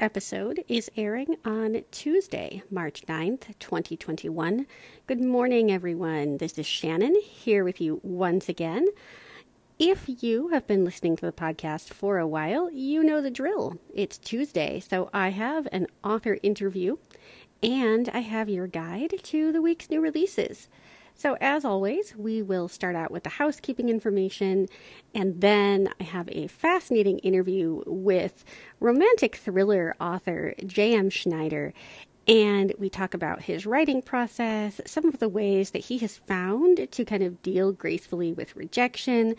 Episode is airing on Tuesday, March 9th, 2021. Good morning, everyone. This is Shannon here with you once again. If you have been listening to the podcast for a while, you know the drill. It's Tuesday, so I have an author interview and I have your guide to the week's new releases. So, as always, we will start out with the housekeeping information, and then I have a fascinating interview with romantic thriller author J.M. Schneider. And we talk about his writing process, some of the ways that he has found to kind of deal gracefully with rejection.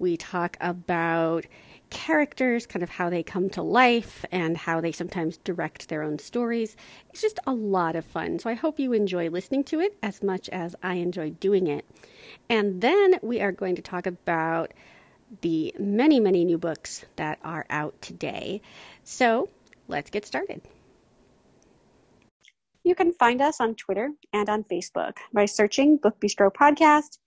We talk about characters, kind of how they come to life, and how they sometimes direct their own stories. It's just a lot of fun. So I hope you enjoy listening to it as much as I enjoy doing it. And then we are going to talk about the many, many new books that are out today. So let's get started. You can find us on Twitter and on Facebook by searching Book Bistro Podcast.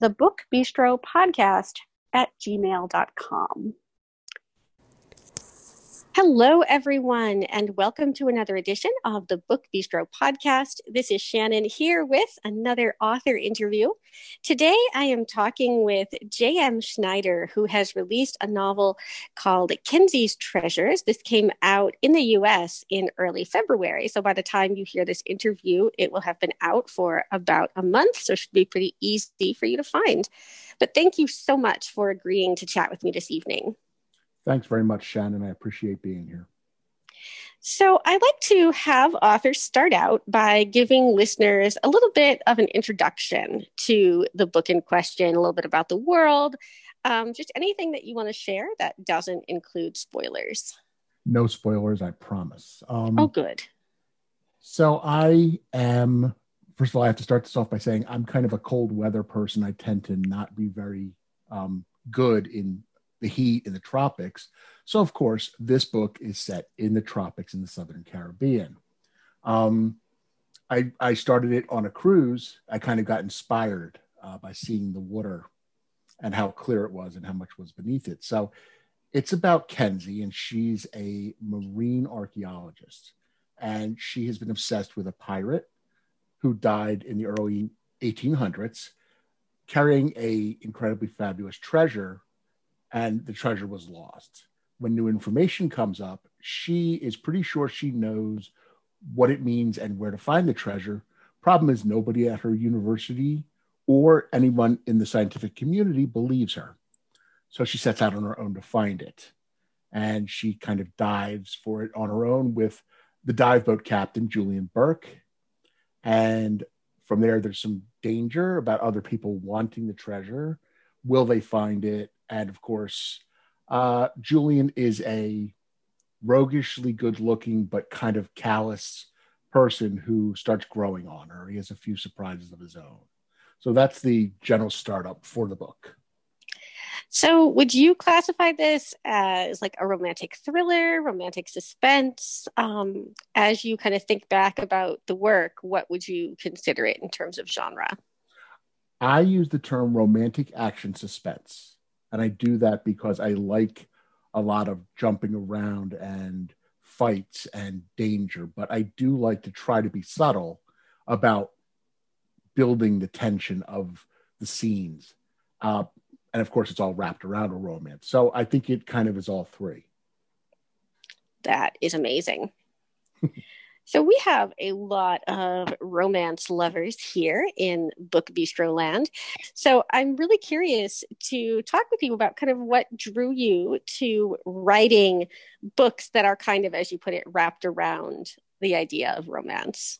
the book bistro podcast at gmail.com. Hello, everyone, and welcome to another edition of the Book Bistro podcast. This is Shannon here with another author interview. Today, I am talking with J.M. Schneider, who has released a novel called Kenzie's Treasures. This came out in the US in early February. So, by the time you hear this interview, it will have been out for about a month. So, it should be pretty easy for you to find. But thank you so much for agreeing to chat with me this evening. Thanks very much, Shannon. I appreciate being here. So, I like to have authors start out by giving listeners a little bit of an introduction to the book in question, a little bit about the world, um, just anything that you want to share that doesn't include spoilers. No spoilers, I promise. Um, oh, good. So, I am, first of all, I have to start this off by saying I'm kind of a cold weather person. I tend to not be very um, good in the heat in the tropics. So, of course, this book is set in the tropics in the Southern Caribbean. Um, I, I started it on a cruise. I kind of got inspired uh, by seeing the water and how clear it was and how much was beneath it. So, it's about Kenzie, and she's a marine archaeologist. And she has been obsessed with a pirate who died in the early 1800s, carrying a incredibly fabulous treasure and the treasure was lost. When new information comes up, she is pretty sure she knows what it means and where to find the treasure. Problem is, nobody at her university or anyone in the scientific community believes her. So she sets out on her own to find it. And she kind of dives for it on her own with the dive boat captain, Julian Burke. And from there, there's some danger about other people wanting the treasure. Will they find it? And of course, uh, Julian is a roguishly good-looking but kind of callous person who starts growing on her. He has a few surprises of his own. So that's the general startup for the book. So, would you classify this as like a romantic thriller, romantic suspense? Um, as you kind of think back about the work, what would you consider it in terms of genre? I use the term romantic action suspense. And I do that because I like a lot of jumping around and fights and danger, but I do like to try to be subtle about building the tension of the scenes. Uh, and of course, it's all wrapped around a romance. So I think it kind of is all three. That is amazing. So we have a lot of romance lovers here in Book Bistro Land. So I'm really curious to talk with you about kind of what drew you to writing books that are kind of, as you put it, wrapped around the idea of romance.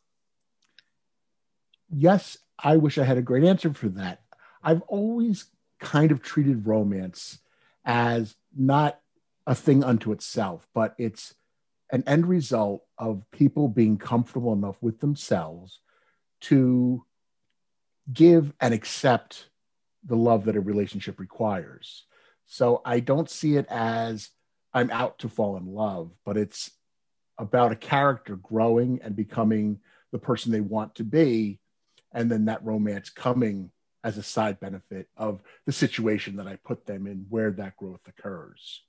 Yes, I wish I had a great answer for that. I've always kind of treated romance as not a thing unto itself, but it's an end result of people being comfortable enough with themselves to give and accept the love that a relationship requires. So I don't see it as I'm out to fall in love, but it's about a character growing and becoming the person they want to be. And then that romance coming as a side benefit of the situation that I put them in where that growth occurs.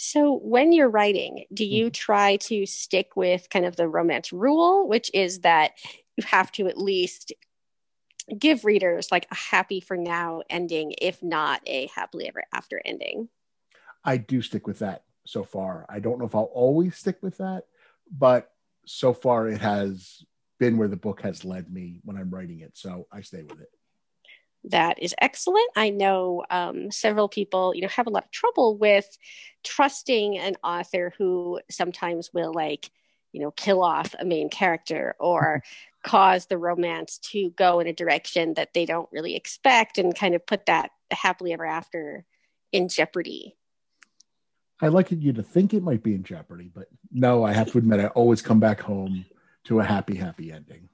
So, when you're writing, do you mm-hmm. try to stick with kind of the romance rule, which is that you have to at least give readers like a happy for now ending, if not a happily ever after ending? I do stick with that so far. I don't know if I'll always stick with that, but so far it has been where the book has led me when I'm writing it. So I stay with it that is excellent. I know um, several people, you know, have a lot of trouble with trusting an author who sometimes will like, you know, kill off a main character or cause the romance to go in a direction that they don't really expect and kind of put that happily ever after in jeopardy. I like you to think it might be in jeopardy, but no, I have to admit, I always come back home to a happy, happy ending.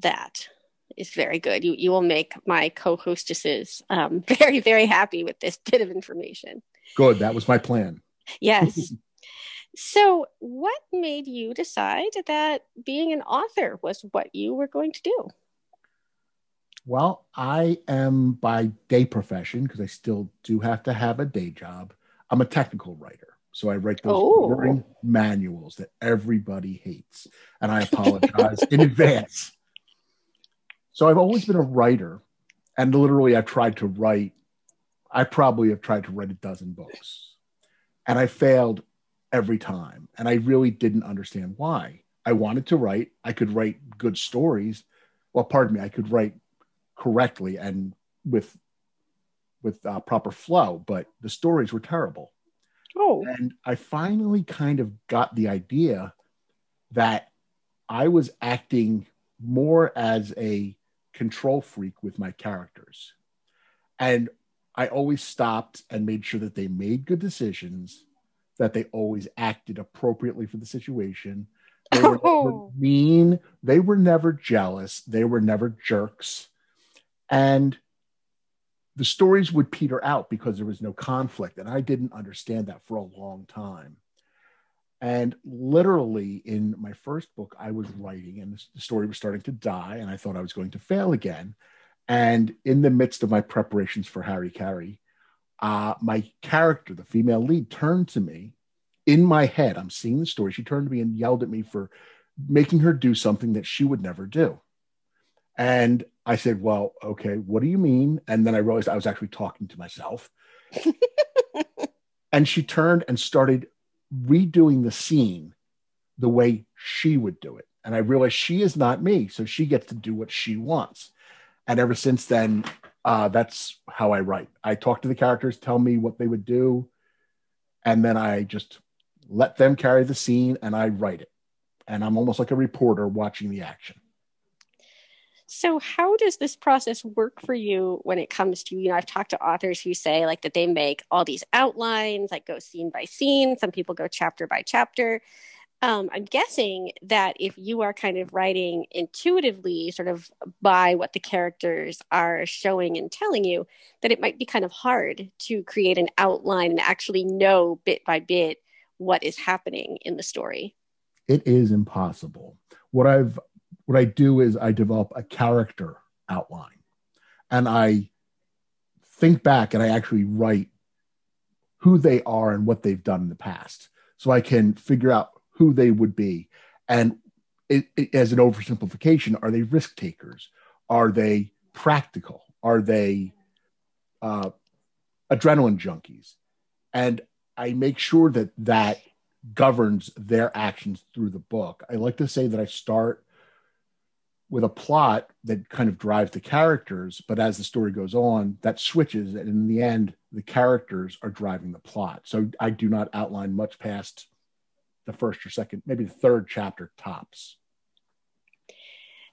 That is very good. You you will make my co-hostesses um, very very happy with this bit of information. Good. That was my plan. Yes. so, what made you decide that being an author was what you were going to do? Well, I am by day profession because I still do have to have a day job. I'm a technical writer. So I write those oh. boring manuals that everybody hates. And I apologize in advance. So I've always been a writer, and literally I've tried to write. I probably have tried to write a dozen books, and I failed every time. And I really didn't understand why. I wanted to write. I could write good stories. Well, pardon me, I could write correctly and with with uh, proper flow, but the stories were terrible. Oh. And I finally kind of got the idea that I was acting more as a control freak with my characters. And I always stopped and made sure that they made good decisions, that they always acted appropriately for the situation. They were oh. mean, they were never jealous, they were never jerks. And the stories would peter out because there was no conflict. And I didn't understand that for a long time. And literally, in my first book, I was writing, and the story was starting to die, and I thought I was going to fail again. And in the midst of my preparations for Harry Carey, uh, my character, the female lead, turned to me in my head. I'm seeing the story. She turned to me and yelled at me for making her do something that she would never do. And I said, Well, okay, what do you mean? And then I realized I was actually talking to myself. and she turned and started redoing the scene the way she would do it. And I realized she is not me. So she gets to do what she wants. And ever since then, uh, that's how I write. I talk to the characters, tell me what they would do. And then I just let them carry the scene and I write it. And I'm almost like a reporter watching the action. So, how does this process work for you when it comes to, you know, I've talked to authors who say like that they make all these outlines, like go scene by scene. Some people go chapter by chapter. Um, I'm guessing that if you are kind of writing intuitively, sort of by what the characters are showing and telling you, that it might be kind of hard to create an outline and actually know bit by bit what is happening in the story. It is impossible. What I've what I do is I develop a character outline and I think back and I actually write who they are and what they've done in the past so I can figure out who they would be. And it, it, as an oversimplification, are they risk takers? Are they practical? Are they uh, adrenaline junkies? And I make sure that that governs their actions through the book. I like to say that I start with a plot that kind of drives the characters, but as the story goes on, that switches, and in the end, the characters are driving the plot. So I do not outline much past the first or second, maybe the third chapter tops.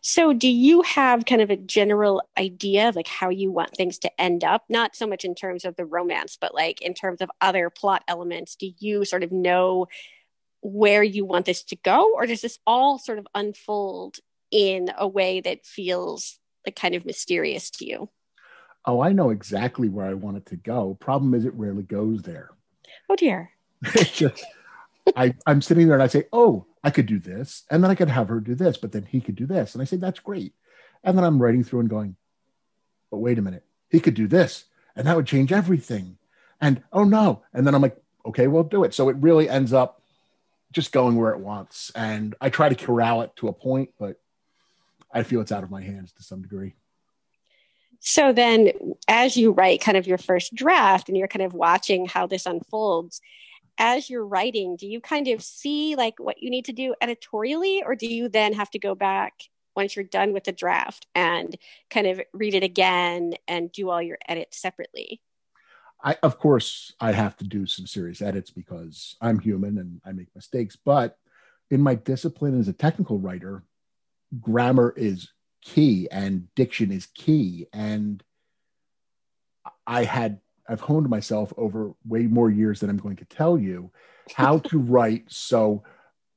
So, do you have kind of a general idea of like how you want things to end up? Not so much in terms of the romance, but like in terms of other plot elements. Do you sort of know where you want this to go, or does this all sort of unfold in a way that feels like kind of mysterious to you? Oh, I know exactly where I want it to go. Problem is, it rarely goes there. Oh dear. just, I, I'm sitting there and I say, "Oh, I could do this, and then I could have her do this, but then he could do this. And I say, that's great. And then I'm writing through and going, but wait a minute, he could do this, and that would change everything. And oh no. And then I'm like, okay, we'll do it. So it really ends up just going where it wants. And I try to corral it to a point, but I feel it's out of my hands to some degree. So then, as you write kind of your first draft and you're kind of watching how this unfolds, as you're writing, do you kind of see like what you need to do editorially, or do you then have to go back once you're done with the draft and kind of read it again and do all your edits separately? I, of course, I have to do some serious edits because I'm human and I make mistakes. But in my discipline as a technical writer, grammar is key and diction is key. And I had I've honed myself over way more years than I'm going to tell you how to write so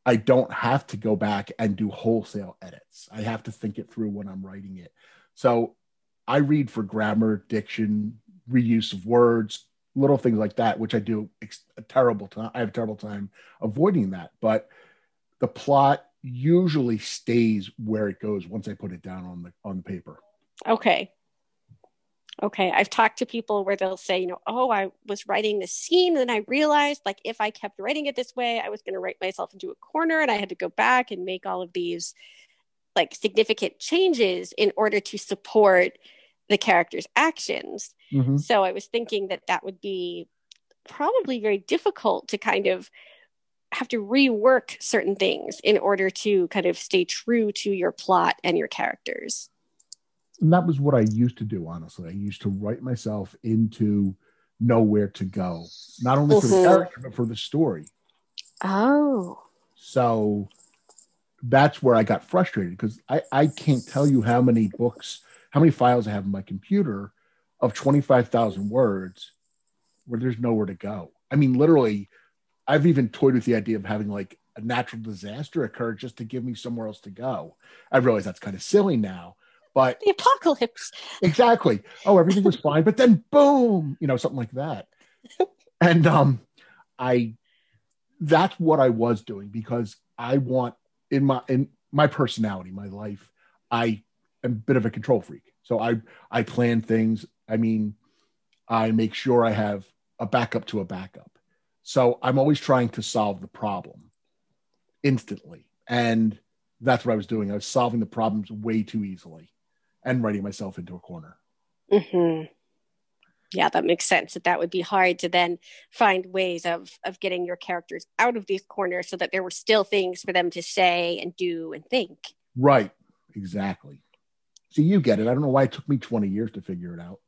I don't have to go back and do wholesale edits. I have to think it through when I'm writing it. So I read for grammar, diction, reuse of words, little things like that, which I do a terrible time. I have a terrible time avoiding that. But the plot usually stays where it goes once I put it down on the on the paper. Okay. Okay. I've talked to people where they'll say, you know, oh, I was writing this scene and then I realized like if I kept writing it this way, I was going to write myself into a corner and I had to go back and make all of these like significant changes in order to support the character's actions. Mm-hmm. So I was thinking that that would be probably very difficult to kind of have to rework certain things in order to kind of stay true to your plot and your characters and that was what I used to do, honestly. I used to write myself into nowhere to go, not only mm-hmm. for the mm-hmm. character, but for the story. Oh. So that's where I got frustrated because I, I can't tell you how many books, how many files I have in my computer of 25,000 words where there's nowhere to go. I mean, literally, I've even toyed with the idea of having like a natural disaster occur just to give me somewhere else to go. I realize that's kind of silly now, but the apocalypse. Exactly. Oh, everything was fine, but then boom, you know, something like that. and um I that's what I was doing because I want in my in my personality, my life, I am a bit of a control freak. So I I plan things. I mean, I make sure I have a backup to a backup. So I'm always trying to solve the problem instantly. And that's what I was doing. I was solving the problems way too easily and writing myself into a corner. Mm-hmm. Yeah, that makes sense. That that would be hard to then find ways of of getting your characters out of these corners so that there were still things for them to say and do and think. Right. Exactly. So you get it. I don't know why it took me 20 years to figure it out.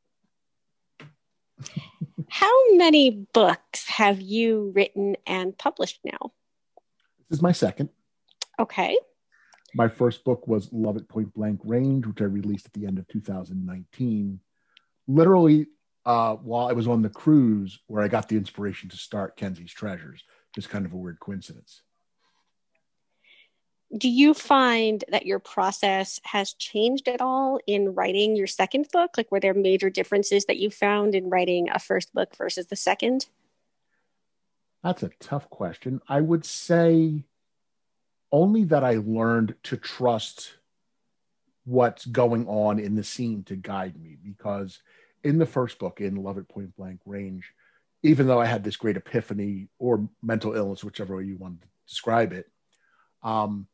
How many books have you written and published now? This is my second. Okay. My first book was Love at Point Blank Range, which I released at the end of 2019. Literally, uh, while I was on the cruise where I got the inspiration to start Kenzie's Treasures. Just kind of a weird coincidence. Do you find that your process has changed at all in writing your second book? Like, were there major differences that you found in writing a first book versus the second? That's a tough question. I would say only that I learned to trust what's going on in the scene to guide me because in the first book in love at point blank range even though i had this great epiphany or mental illness whichever way you want to describe it um,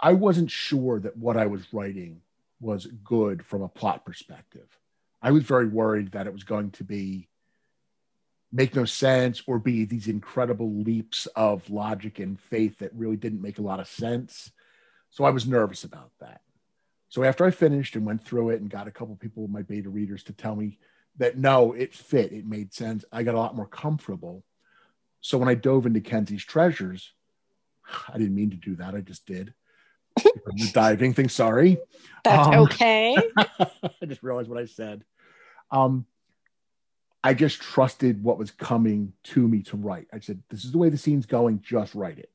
i wasn't sure that what i was writing was good from a plot perspective i was very worried that it was going to be make no sense or be these incredible leaps of logic and faith that really didn't make a lot of sense. So I was nervous about that. So after I finished and went through it and got a couple people, my beta readers, to tell me that no, it fit, it made sense, I got a lot more comfortable. So when I dove into Kenzie's treasures, I didn't mean to do that. I just did. The diving thing, sorry. That's um, okay. I just realized what I said. Um, I just trusted what was coming to me to write. I said, this is the way the scene's going, just write it.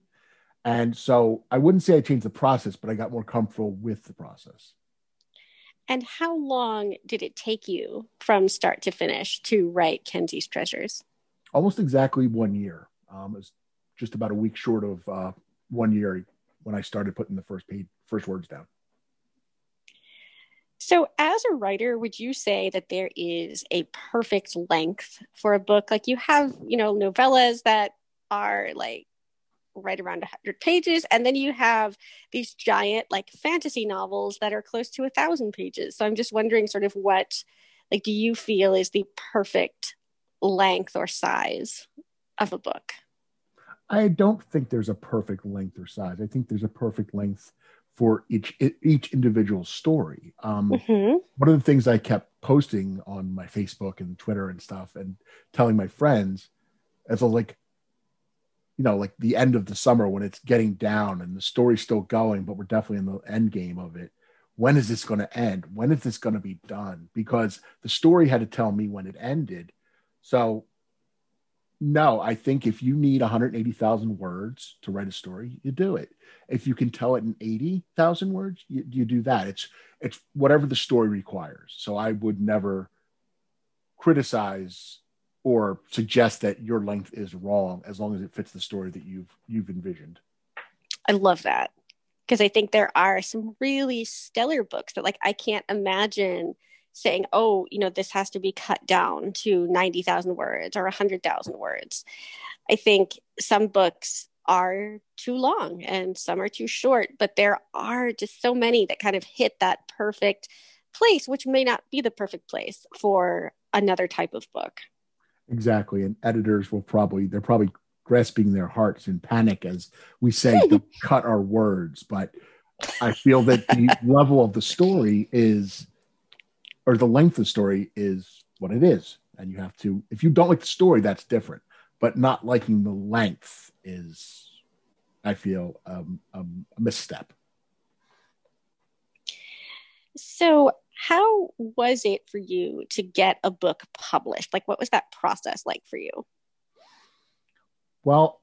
And so I wouldn't say I changed the process, but I got more comfortable with the process. And how long did it take you from start to finish to write Kenzie's Treasures? Almost exactly one year. Um, it was just about a week short of uh, one year when I started putting the first page, first words down. So, as a writer, would you say that there is a perfect length for a book? Like you have, you know, novellas that are like right around 100 pages and then you have these giant like fantasy novels that are close to a thousand pages so i'm just wondering sort of what like do you feel is the perfect length or size of a book i don't think there's a perfect length or size i think there's a perfect length for each each individual story um, mm-hmm. one of the things i kept posting on my facebook and twitter and stuff and telling my friends as a like you know, like the end of the summer when it's getting down and the story's still going, but we're definitely in the end game of it. When is this going to end? When is this going to be done? Because the story had to tell me when it ended. So, no, I think if you need 180,000 words to write a story, you do it. If you can tell it in 80,000 words, you, you do that. It's it's whatever the story requires. So I would never criticize or suggest that your length is wrong as long as it fits the story that you've you've envisioned. I love that because I think there are some really stellar books that like I can't imagine saying, "Oh, you know, this has to be cut down to 90,000 words or 100,000 words." I think some books are too long and some are too short, but there are just so many that kind of hit that perfect place which may not be the perfect place for another type of book. Exactly. And editors will probably, they're probably grasping their hearts in panic as we say cut our words. But I feel that the level of the story is, or the length of the story is what it is. And you have to, if you don't like the story, that's different. But not liking the length is, I feel, um, um, a misstep. So how was it for you to get a book published? Like, what was that process like for you? Well,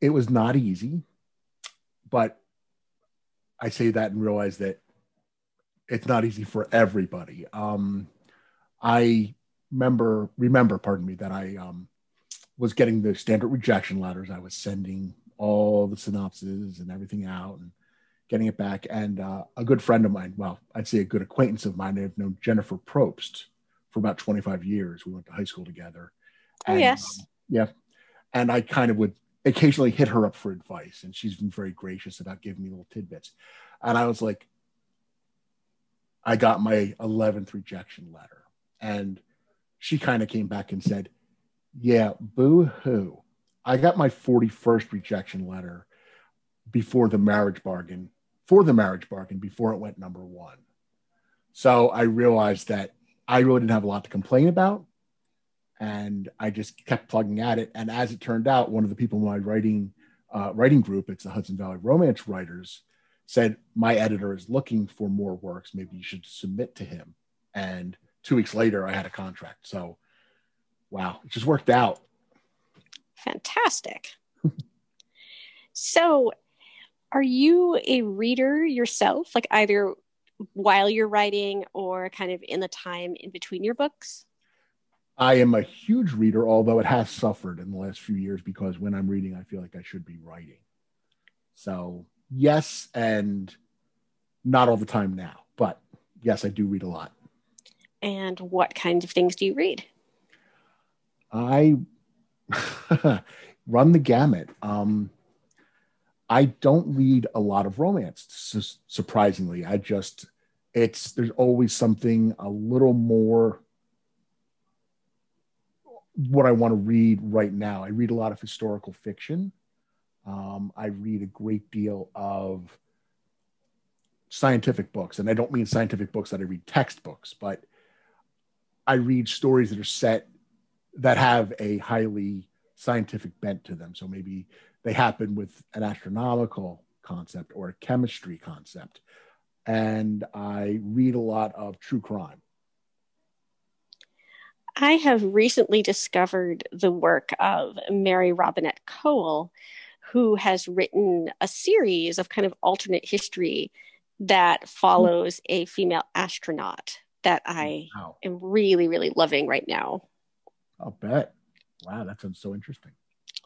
it was not easy, but I say that and realize that it's not easy for everybody. Um, I remember, remember, pardon me, that I um, was getting the standard rejection letters. I was sending all the synopses and everything out, and getting it back. And uh, a good friend of mine, well, I'd say a good acquaintance of mine, I've known Jennifer Probst for about 25 years. We went to high school together. Oh, yes. Um, yeah. And I kind of would occasionally hit her up for advice, and she's been very gracious about giving me little tidbits. And I was like, I got my 11th rejection letter. And she kind of came back and said, Yeah, boo hoo. I got my 41st rejection letter before the marriage bargain for the marriage bargain before it went number one. So I realized that I really didn't have a lot to complain about. And I just kept plugging at it. And as it turned out, one of the people in my writing uh, writing group, it's the Hudson Valley Romance Writers, said, My editor is looking for more works. Maybe you should submit to him. And two weeks later, I had a contract. So, wow, it just worked out. Fantastic. so, are you a reader yourself, like either while you're writing or kind of in the time in between your books? I am a huge reader, although it has suffered in the last few years because when I'm reading, I feel like I should be writing. So, yes, and not all the time now, but yes, I do read a lot. And what kinds of things do you read? I run the gamut. Um, I don't read a lot of romance. Su- surprisingly, I just it's there's always something a little more what I want to read right now. I read a lot of historical fiction. Um, I read a great deal of scientific books, and I don't mean scientific books that I read textbooks, but I read stories that are set that have a highly scientific bent to them. So maybe they happen with an astronomical concept or a chemistry concept. And I read a lot of true crime. I have recently discovered the work of Mary Robinette Kowal, who has written a series of kind of alternate history that follows a female astronaut that I wow. am really, really loving right now. I'll bet. Wow, that sounds so interesting.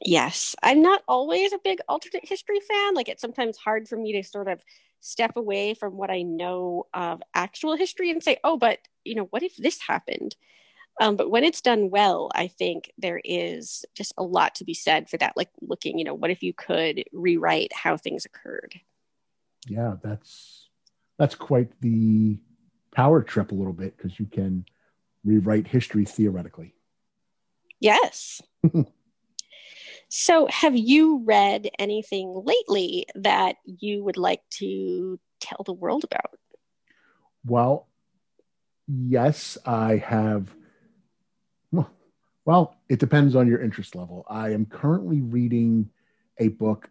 Yes. I'm not always a big alternate history fan. Like, it's sometimes hard for me to sort of step away from what I know of actual history and say, oh, but, you know, what if this happened? Um, but when it's done well, I think there is just a lot to be said for that. Like, looking, you know, what if you could rewrite how things occurred? Yeah, that's that's quite the power trip a little bit because you can rewrite history theoretically. Yes. so, have you read anything lately that you would like to tell the world about? Well, yes, I have. Well, it depends on your interest level. I am currently reading a book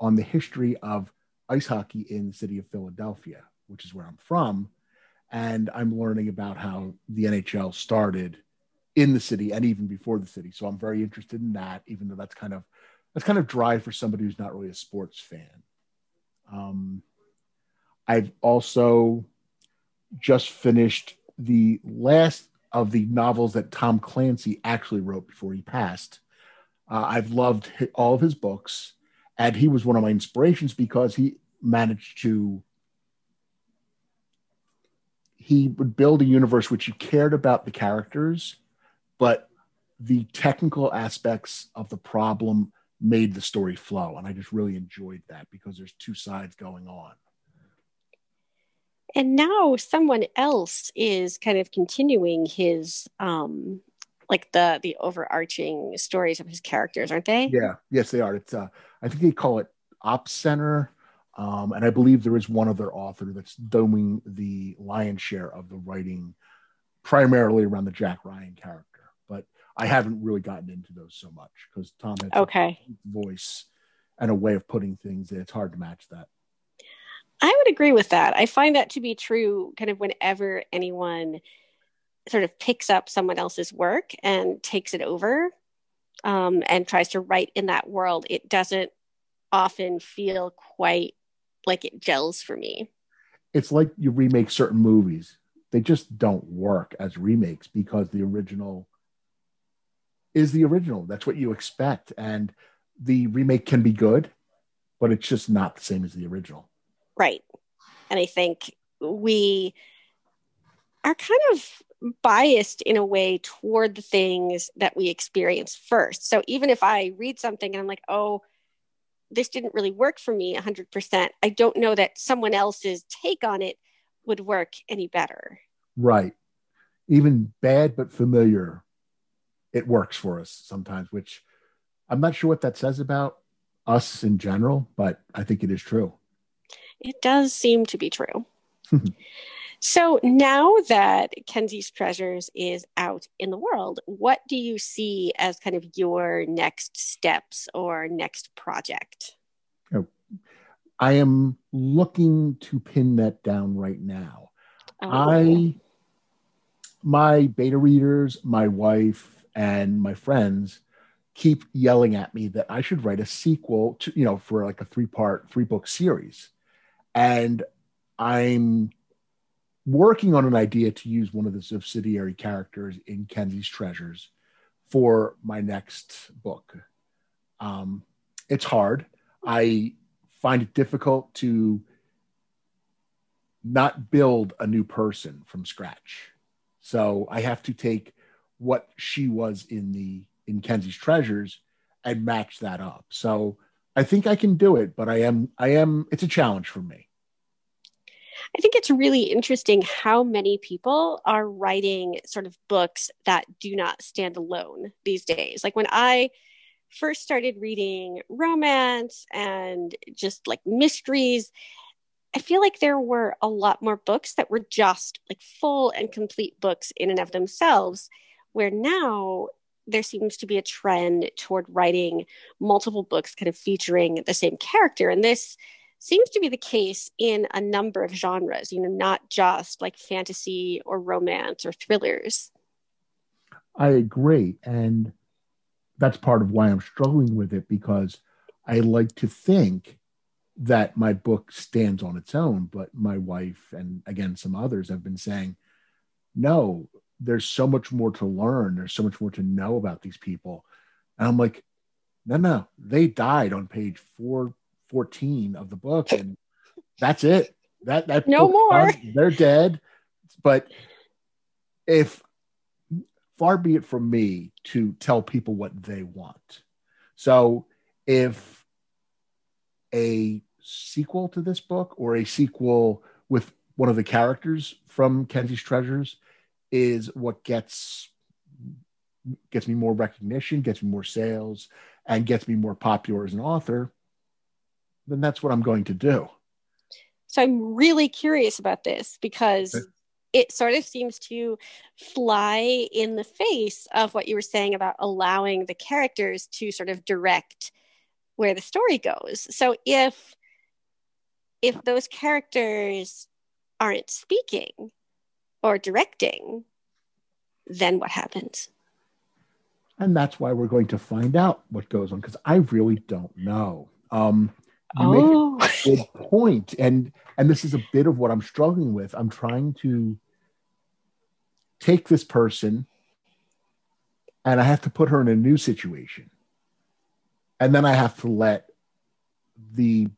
on the history of ice hockey in the city of Philadelphia, which is where I'm from. And I'm learning about how the NHL started in the city and even before the city. So I'm very interested in that, even though that's kind of that's kind of dry for somebody who's not really a sports fan. Um, I've also just finished the last of the novels that Tom Clancy actually wrote before he passed. Uh, I've loved all of his books, and he was one of my inspirations because he managed to he would build a universe which you cared about the characters but the technical aspects of the problem made the story flow and i just really enjoyed that because there's two sides going on and now someone else is kind of continuing his um like the the overarching stories of his characters aren't they yeah yes they are it's uh i think they call it op center um, and I believe there is one other author that's doing the lion's share of the writing, primarily around the Jack Ryan character. But I haven't really gotten into those so much because Tom has okay voice and a way of putting things. It's hard to match that. I would agree with that. I find that to be true kind of whenever anyone sort of picks up someone else's work and takes it over um, and tries to write in that world, it doesn't often feel quite like it gels for me. It's like you remake certain movies, they just don't work as remakes because the original is the original. That's what you expect. And the remake can be good, but it's just not the same as the original. Right. And I think we are kind of biased in a way toward the things that we experience first. So even if I read something and I'm like, oh, this didn't really work for me 100%, I don't know that someone else's take on it would work any better. Right. Even bad but familiar it works for us sometimes, which I'm not sure what that says about us in general, but I think it is true. It does seem to be true. so now that Kenzie's Treasures is out in the world, what do you see as kind of your next steps or next project? Oh, I am looking to pin that down right now. Oh. I my beta readers, my wife, and my friends keep yelling at me that I should write a sequel to, you know, for like a three part, three book series. And I'm working on an idea to use one of the subsidiary characters in Kenzie's Treasures for my next book. Um, it's hard. I find it difficult to not build a new person from scratch. So I have to take what she was in the in Kenzie's Treasures and match that up. So I think I can do it, but I am I am it's a challenge for me. I think it's really interesting how many people are writing sort of books that do not stand alone these days. Like when I first started reading romance and just like mysteries, I feel like there were a lot more books that were just like full and complete books in and of themselves, where now there seems to be a trend toward writing multiple books kind of featuring the same character. And this seems to be the case in a number of genres, you know, not just like fantasy or romance or thrillers. I agree. And that's part of why I'm struggling with it because I like to think that my book stands on its own, but my wife and again some others have been saying, no, there's so much more to learn. There's so much more to know about these people. And I'm like, no, no, they died on page 414 of the book, and that's it. That that no more. Done. They're dead. But if far be it from me to tell people what they want. So if a sequel to this book or a sequel with one of the characters from Kenzie's Treasures is what gets gets me more recognition, gets me more sales, and gets me more popular as an author, then that's what I'm going to do. So I'm really curious about this because it sort of seems to fly in the face of what you were saying about allowing the characters to sort of direct where the story goes. So if if those characters aren't speaking, or directing, then what happens? And that's why we're going to find out what goes on because I really don't know. Um, you oh. make a good point, and and this is a bit of what I'm struggling with. I'm trying to take this person, and I have to put her in a new situation, and then I have to let the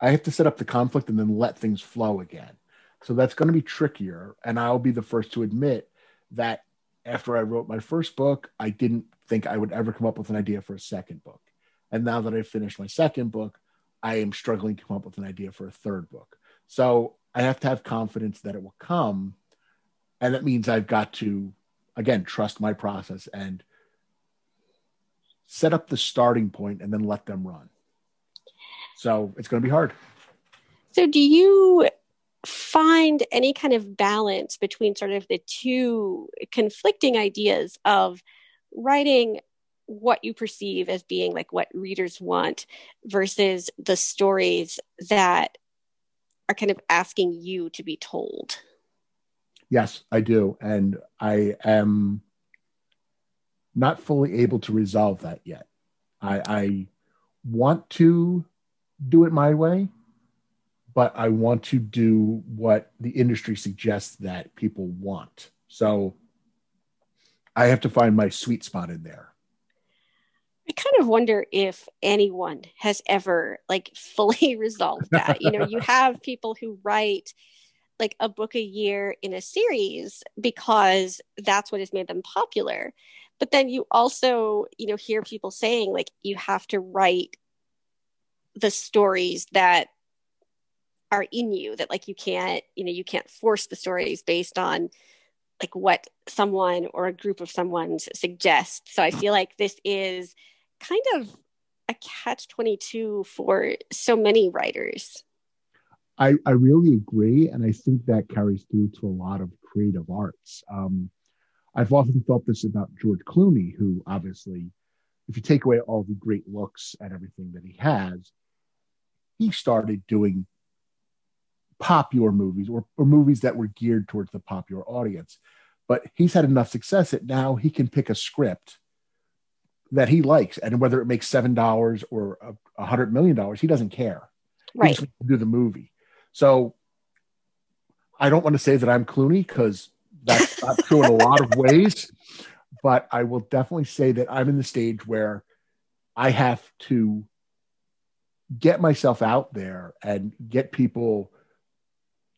I have to set up the conflict and then let things flow again. So that's going to be trickier. And I'll be the first to admit that after I wrote my first book, I didn't think I would ever come up with an idea for a second book. And now that I've finished my second book, I am struggling to come up with an idea for a third book. So I have to have confidence that it will come. And that means I've got to, again, trust my process and set up the starting point and then let them run. So it's going to be hard. So, do you find any kind of balance between sort of the two conflicting ideas of writing what you perceive as being like what readers want versus the stories that are kind of asking you to be told. Yes, I do. And I am not fully able to resolve that yet. I, I want to do it my way, but I want to do what the industry suggests that people want. So I have to find my sweet spot in there. I kind of wonder if anyone has ever like fully resolved that. you know, you have people who write like a book a year in a series because that's what has made them popular. But then you also, you know, hear people saying like you have to write the stories that are in you that like you can't you know you can't force the stories based on like what someone or a group of someone suggests. So i feel like this is kind of a catch 22 for so many writers. I, I really agree and i think that carries through to a lot of creative arts. Um, i've often thought this about george clooney who obviously if you take away all the great looks and everything that he has he started doing popular movies or, or movies that were geared towards the popular audience. But he's had enough success that now he can pick a script that he likes, and whether it makes seven dollars or a hundred million dollars, he doesn't care. Right. Do the movie. So I don't want to say that I'm Clooney because that's not true in a lot of ways, but I will definitely say that I'm in the stage where I have to get myself out there and get people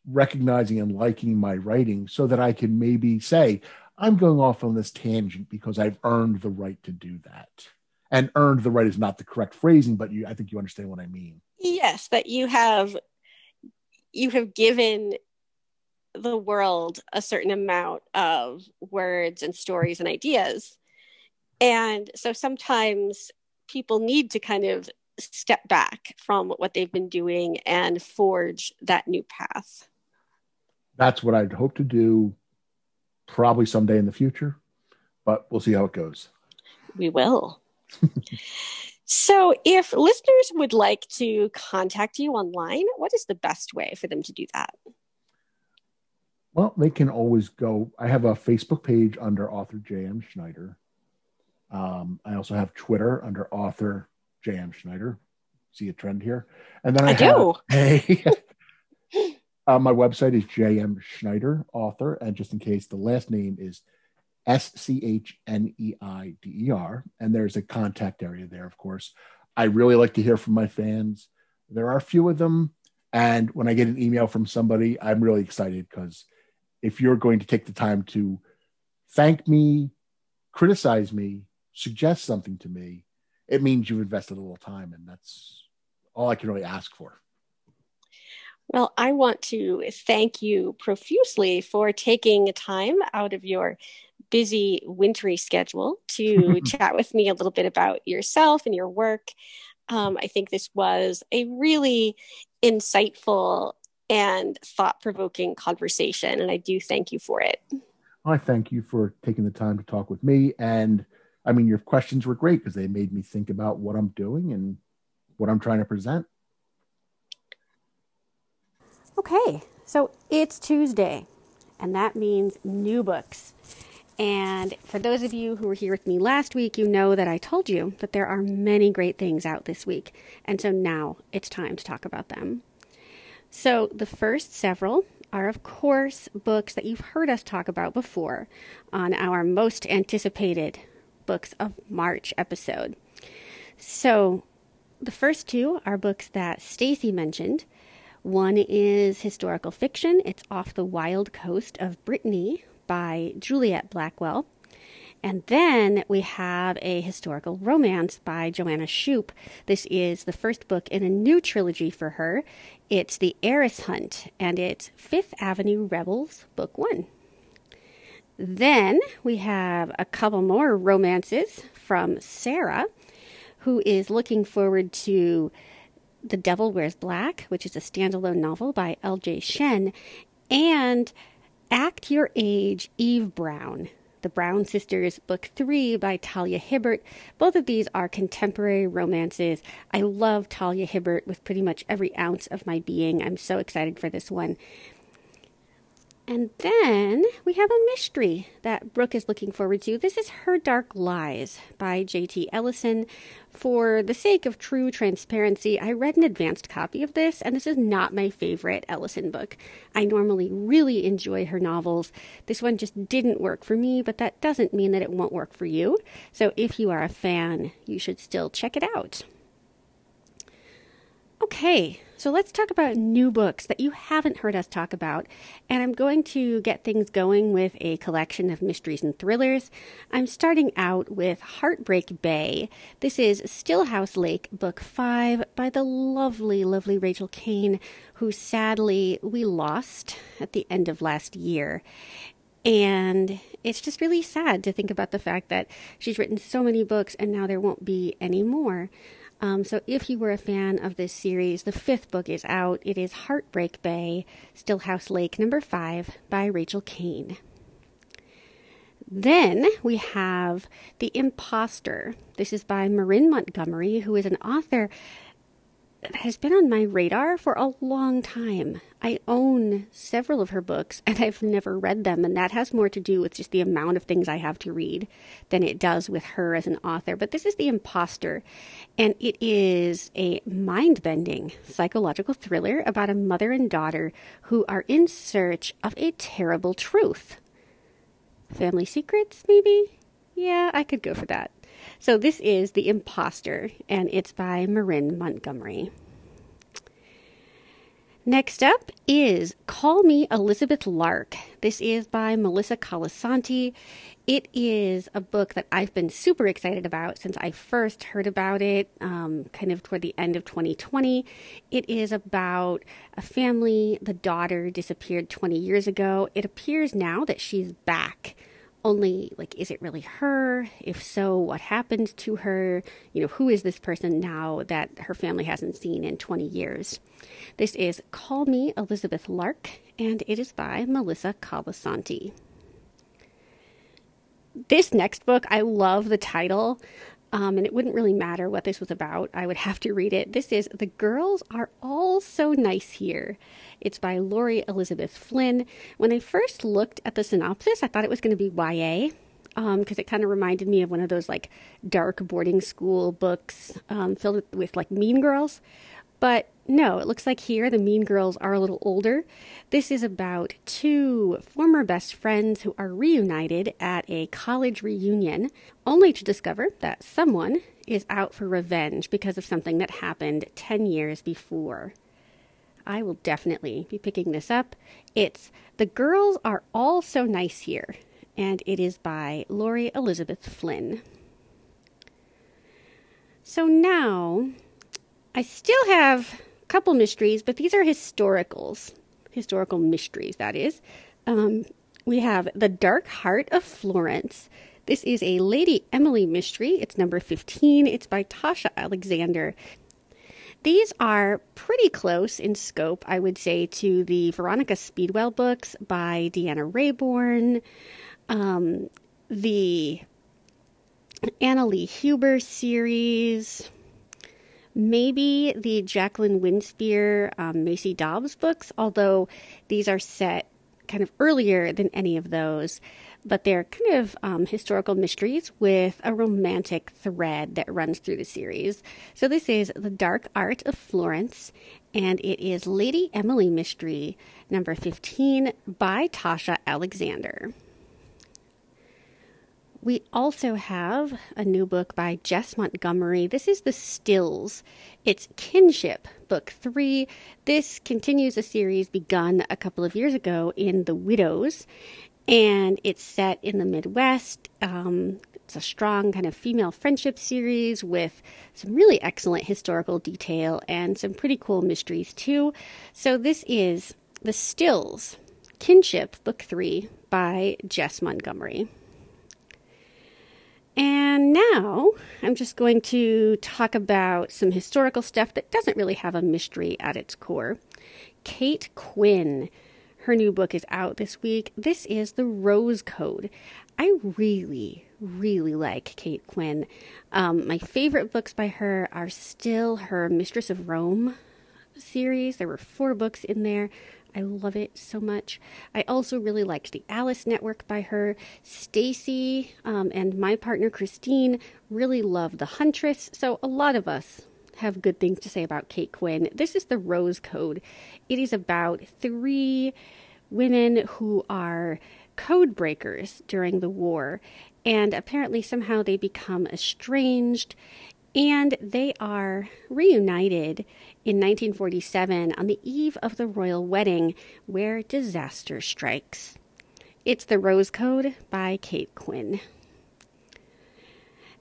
recognizing and liking my writing so that I can maybe say, I'm going off on this tangent because I've earned the right to do that. And earned the right is not the correct phrasing, but you I think you understand what I mean. Yes, that you have you have given the world a certain amount of words and stories and ideas. And so sometimes people need to kind of step back from what they've been doing and forge that new path. That's what I'd hope to do probably someday in the future, but we'll see how it goes. We will. so, if listeners would like to contact you online, what is the best way for them to do that? Well, they can always go. I have a Facebook page under author J.M. Schneider. Um, I also have Twitter under author J.M. Schneider. See a trend here? And then I, I do. A, uh, my website is J.M. Schneider, author. And just in case, the last name is S C H N E I D E R. And there's a contact area there, of course. I really like to hear from my fans. There are a few of them. And when I get an email from somebody, I'm really excited because if you're going to take the time to thank me, criticize me, suggest something to me, it means you've invested a little time. And that's all I can really ask for. Well, I want to thank you profusely for taking time out of your busy wintry schedule to chat with me a little bit about yourself and your work. Um, I think this was a really insightful and thought provoking conversation, and I do thank you for it. I thank you for taking the time to talk with me. And I mean, your questions were great because they made me think about what I'm doing and what I'm trying to present. Okay, so it's Tuesday, and that means new books. And for those of you who were here with me last week, you know that I told you that there are many great things out this week. And so now it's time to talk about them. So the first several are, of course, books that you've heard us talk about before on our most anticipated Books of March episode. So the first two are books that Stacy mentioned. One is historical fiction. It's Off the Wild Coast of Brittany by Juliet Blackwell. And then we have a historical romance by Joanna Shupe. This is the first book in a new trilogy for her. It's The Heiress Hunt, and it's Fifth Avenue Rebels, Book One. Then we have a couple more romances from Sarah, who is looking forward to The Devil Wears Black, which is a standalone novel by L.J. Shen, and Act Your Age, Eve Brown, The Brown Sisters, Book 3 by Talia Hibbert. Both of these are contemporary romances. I love Talia Hibbert with pretty much every ounce of my being. I'm so excited for this one. And then we have a mystery that Brooke is looking forward to. This is Her Dark Lies by J.T. Ellison. For the sake of true transparency, I read an advanced copy of this, and this is not my favorite Ellison book. I normally really enjoy her novels. This one just didn't work for me, but that doesn't mean that it won't work for you. So if you are a fan, you should still check it out. Okay, so let's talk about new books that you haven't heard us talk about. And I'm going to get things going with a collection of mysteries and thrillers. I'm starting out with Heartbreak Bay. This is Stillhouse Lake, Book 5 by the lovely, lovely Rachel Caine, who sadly we lost at the end of last year. And it's just really sad to think about the fact that she's written so many books and now there won't be any more. Um, so, if you were a fan of this series, the fifth book is out. It is Heartbreak Bay, Stillhouse Lake, number five, by Rachel Caine. Then we have The Imposter. This is by Marin Montgomery, who is an author has been on my radar for a long time. I own several of her books and I've never read them, and that has more to do with just the amount of things I have to read than it does with her as an author. But this is The Imposter, and it is a mind bending psychological thriller about a mother and daughter who are in search of a terrible truth. Family secrets, maybe? Yeah, I could go for that. So this is The Imposter, and it's by Marin Montgomery. Next up is Call Me Elizabeth Lark. This is by Melissa Colasanti. It is a book that I've been super excited about since I first heard about it, um, kind of toward the end of 2020. It is about a family. The daughter disappeared 20 years ago. It appears now that she's back only like is it really her? If so what happened to her? You know who is this person now that her family hasn't seen in 20 years? This is call me elizabeth lark and it is by melissa colasanti this next book i love the title um, and it wouldn't really matter what this was about. I would have to read it. This is The Girls Are All So Nice Here. It's by Laurie Elizabeth Flynn. When I first looked at the synopsis, I thought it was going to be YA because um, it kind of reminded me of one of those like dark boarding school books um, filled with like mean girls. But no, it looks like here the mean girls are a little older. This is about two former best friends who are reunited at a college reunion, only to discover that someone is out for revenge because of something that happened 10 years before. I will definitely be picking this up. It's The Girls Are All So Nice Here, and it is by Laurie Elizabeth Flynn. So now I still have a couple mysteries, but these are historicals, historical mysteries, that is. Um, we have The Dark Heart of Florence. This is a Lady Emily mystery. It's number 15. It's by Tasha Alexander. These are pretty close in scope, I would say, to the Veronica Speedwell books by Deanna Raybourn, um, the Anna Lee Huber series, maybe the Jacqueline Winspear, um, Maisie Dobbs books, although these are set kind of earlier than any of those. But they're kind of um, historical mysteries with a romantic thread that runs through the series. So this is The Dark Heart of Florence, and it is Lady Emily Mystery number 15 by Tasha Alexander. We also have a new book by Jess Montgomery. This is The Stills. It's Kinship, Book Three. This continues a series begun a couple of years ago in The Widows, and it's set in the Midwest. Um, it's a strong kind of female friendship series with some really excellent historical detail and some pretty cool mysteries, too. So, this is The Stills, Kinship, Book Three by Jess Montgomery. And now I'm just going to talk about some historical stuff that doesn't really have a mystery at its core. Kate Quinn, her new book is out this week. This is The Rose Code. I really, really like Kate Quinn. Um, my favorite books by her are still her Mistress of Rome series. There were four books in there. I love it so much. I also really liked the Alice Network by her. Stacy um, and my partner Christine really love The Huntress. So a lot of us have good things to say about Kate Quinn. This is the Rose Code. It is about three women who are code breakers during the war, and apparently somehow they become estranged and they are reunited in 1947 on the eve of the royal wedding where disaster strikes. It's The Rose Code by Kate Quinn.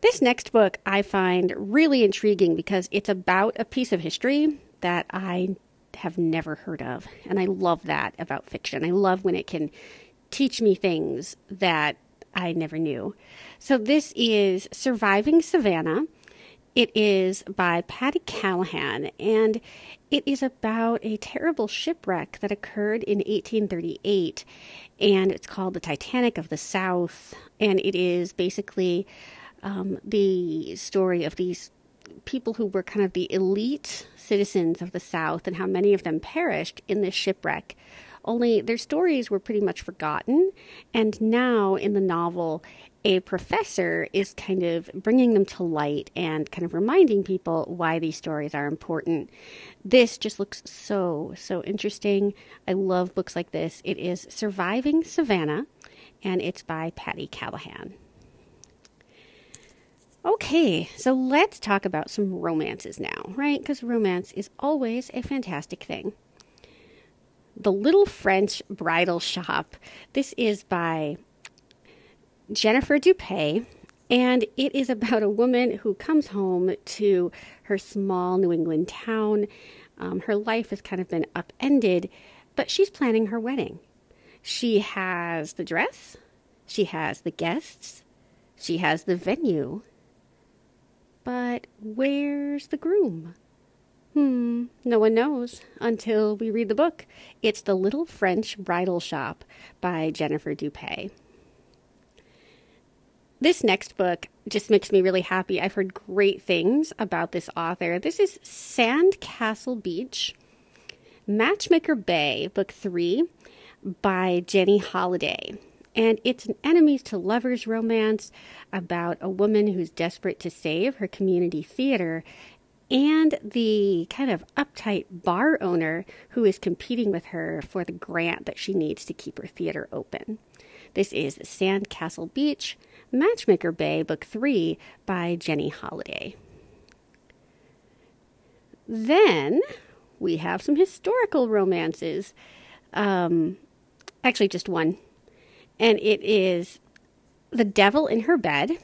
This next book I find really intriguing because it's about a piece of history that I have never heard of. And I love that about fiction. I love when it can teach me things that I never knew. So this is Surviving Savannah it is by Patti Callahan, and it is about a terrible shipwreck that occurred in 1838, and it's called the Titanic of the South, and it is basically um, the story of these people who were kind of the elite citizens of the South and how many of them perished in this shipwreck. Only their stories were pretty much forgotten, and now in the novel, a professor is kind of bringing them to light and kind of reminding people why these stories are important. This just looks so, so interesting. I love books like this. It is Surviving Savannah, and it's by Patti Callahan. Okay, so let's talk about some romances now, right? Because romance is always a fantastic thing. The Little French Bridal Shop. This is by Jennifer Dupee, and it is about a woman who comes home to her small New England town. Um, her life has kind of been upended, but she's planning her wedding. She has the dress, she has the guests, she has the venue. But where's the groom? Hmm, no one knows until we read the book. It's The Little French Bridal Shop by Jennifer Dupee. This next book just makes me really happy. I've heard great things about this author. This is Sandcastle Beach, Matchmaker Bay, Book 3 by Jenny Holiday. And it's an enemies to lovers romance about a woman who's desperate to save her community theater and the kind of uptight bar owner who is competing with her for the grant that she needs to keep her theater open. This is Sandcastle Beach, Matchmaker Bay, Book 3 by Jenny Holiday. Then we have some historical romances. Um, actually, just one. And it is The Devil in Her Bed.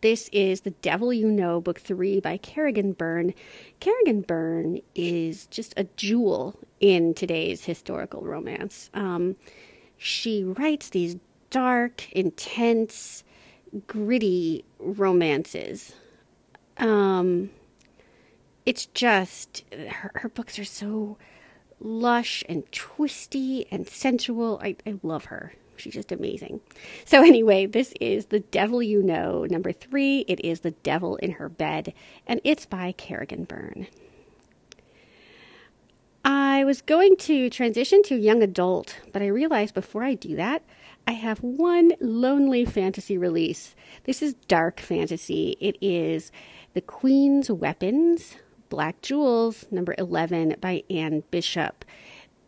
This is The Devil You Know, Book 3 by Kerrigan Byrne. Kerrigan Byrne is just a jewel in today's historical romance. Um, she writes these dark, intense, gritty romances. Um, it's just her, her books are so lush and twisty and sensual. I, I love her. She's just amazing. So, anyway, this is The Devil You Know, number three. It is The Devil in Her Bed, and it's by Kerrigan Byrne. I was going to transition to young adult, but I realized before I do that, I have one lonely fantasy release. This is dark fantasy. It is The Queen's Weapons, Black Jewels, number 11 by Anne Bishop.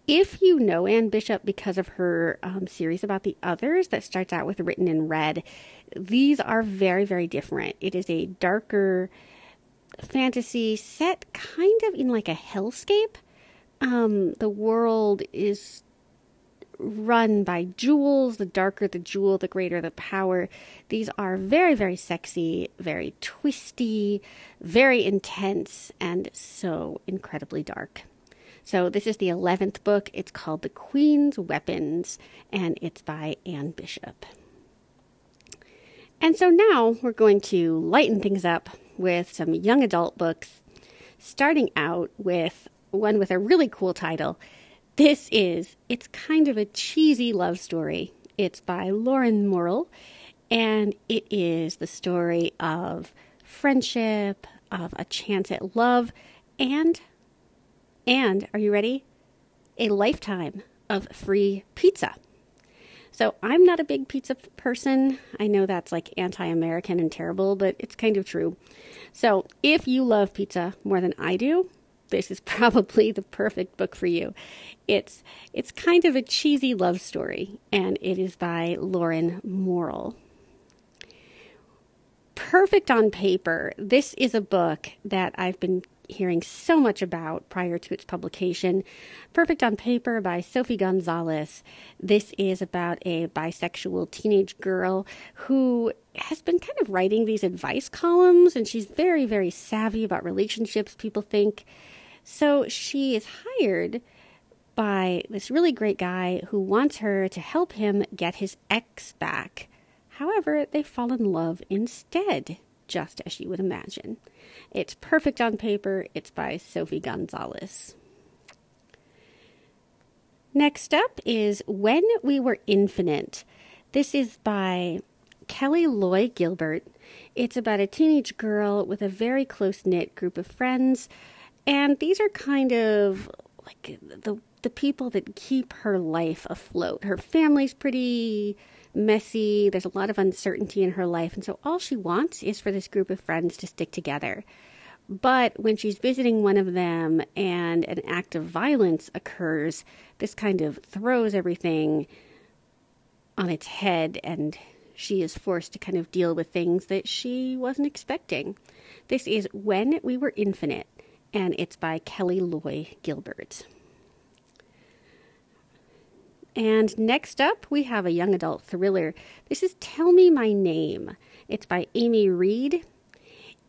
If you know Anne Bishop because of her um, series about the others that starts out with Written in Red, these are very, very different. It is a darker fantasy set kind of in like a hellscape. Um, the world is run by jewels. The darker the jewel, the greater the power. These are very, very sexy, very twisty, very intense, and so incredibly dark. So, this is the 11th book. It's called The Queen's Weapons, and it's by Anne Bishop. And so now we're going to lighten things up with some young adult books, starting out with one with a really cool title this is, it's kind of a cheesy love story. It's by Lauren Morrill, and it is the story of friendship, of a chance at love, and, and, are you ready? A lifetime of free pizza. So I'm not a big pizza person. I know that's like anti American and terrible, but it's kind of true. So if you love pizza more than I do, this is probably the perfect book for you. It's it's kind of a cheesy love story, and it is by Lauren Morrill. Perfect on paper. This is a book that I've been hearing so much about prior to its publication. Perfect on Paper by Sophie Gonzales. This is about a bisexual teenage girl who has been kind of writing these advice columns, and she's very, very savvy about relationships, people think. So she is hired by this really great guy who wants her to help him get his ex back. However, they fall in love instead, just as you would imagine. It's perfect on paper. It's by Sophie Gonzales. Next up is When We Were Infinite. This is by Kelly Loy Gilbert. It's about a teenage girl with a very close knit group of friends and these are kind of like the the people that keep her life afloat. Her family's pretty messy. There's a lot of uncertainty in her life, and so all she wants is for this group of friends to stick together. But when she's visiting one of them and an act of violence occurs, this kind of throws everything on its head and she is forced to kind of deal with things that she wasn't expecting. This is When We Were Infinite and it's by Kelly Loy Gilbert. And next up, we have a young adult thriller. This is Tell Me My Name. It's by Amy Reed.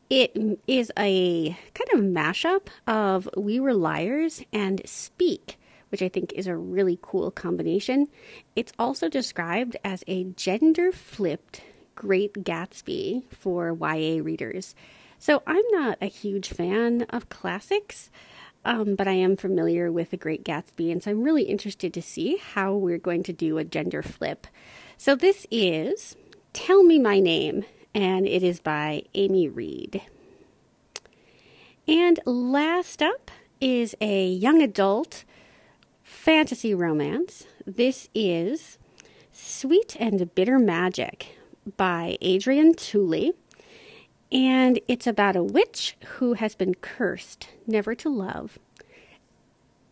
It is a kind of mashup of We Were Liars and Speak, which I think is a really cool combination. It's also described as a gender flipped Great Gatsby for YA readers. So I'm not a huge fan of classics, um, but I am familiar with The Great Gatsby, and so I'm really interested to see how we're going to do a gender flip. So this is Tell Me My Name and it is by Amy Reed. And last up is a young adult fantasy romance. This is Sweet and Bitter Magic by Adrienne Tooley. And it's about a witch who has been cursed never to love.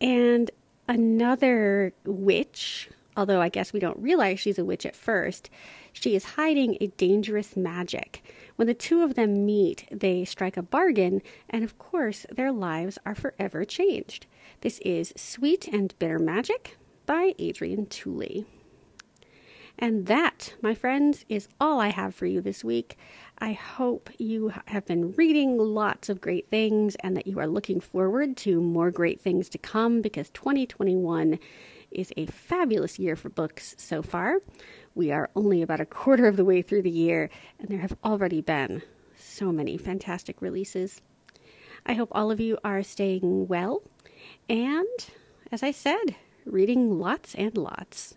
And another witch, although I guess we don't realize she's a witch at first, she is hiding a dangerous magic. When the two of them meet, they strike a bargain, and of course, their lives are forever changed. This is Sweet and Bitter Magic by Adrienne Tooley. And that, my friends, is all I have for you this week. I hope you have been reading lots of great things and that you are looking forward to more great things to come because 2021 is a fabulous year for books so far. We are only about a quarter of the way through the year, and there have already been so many fantastic releases. I hope all of you are staying well, and as I said, reading lots and lots.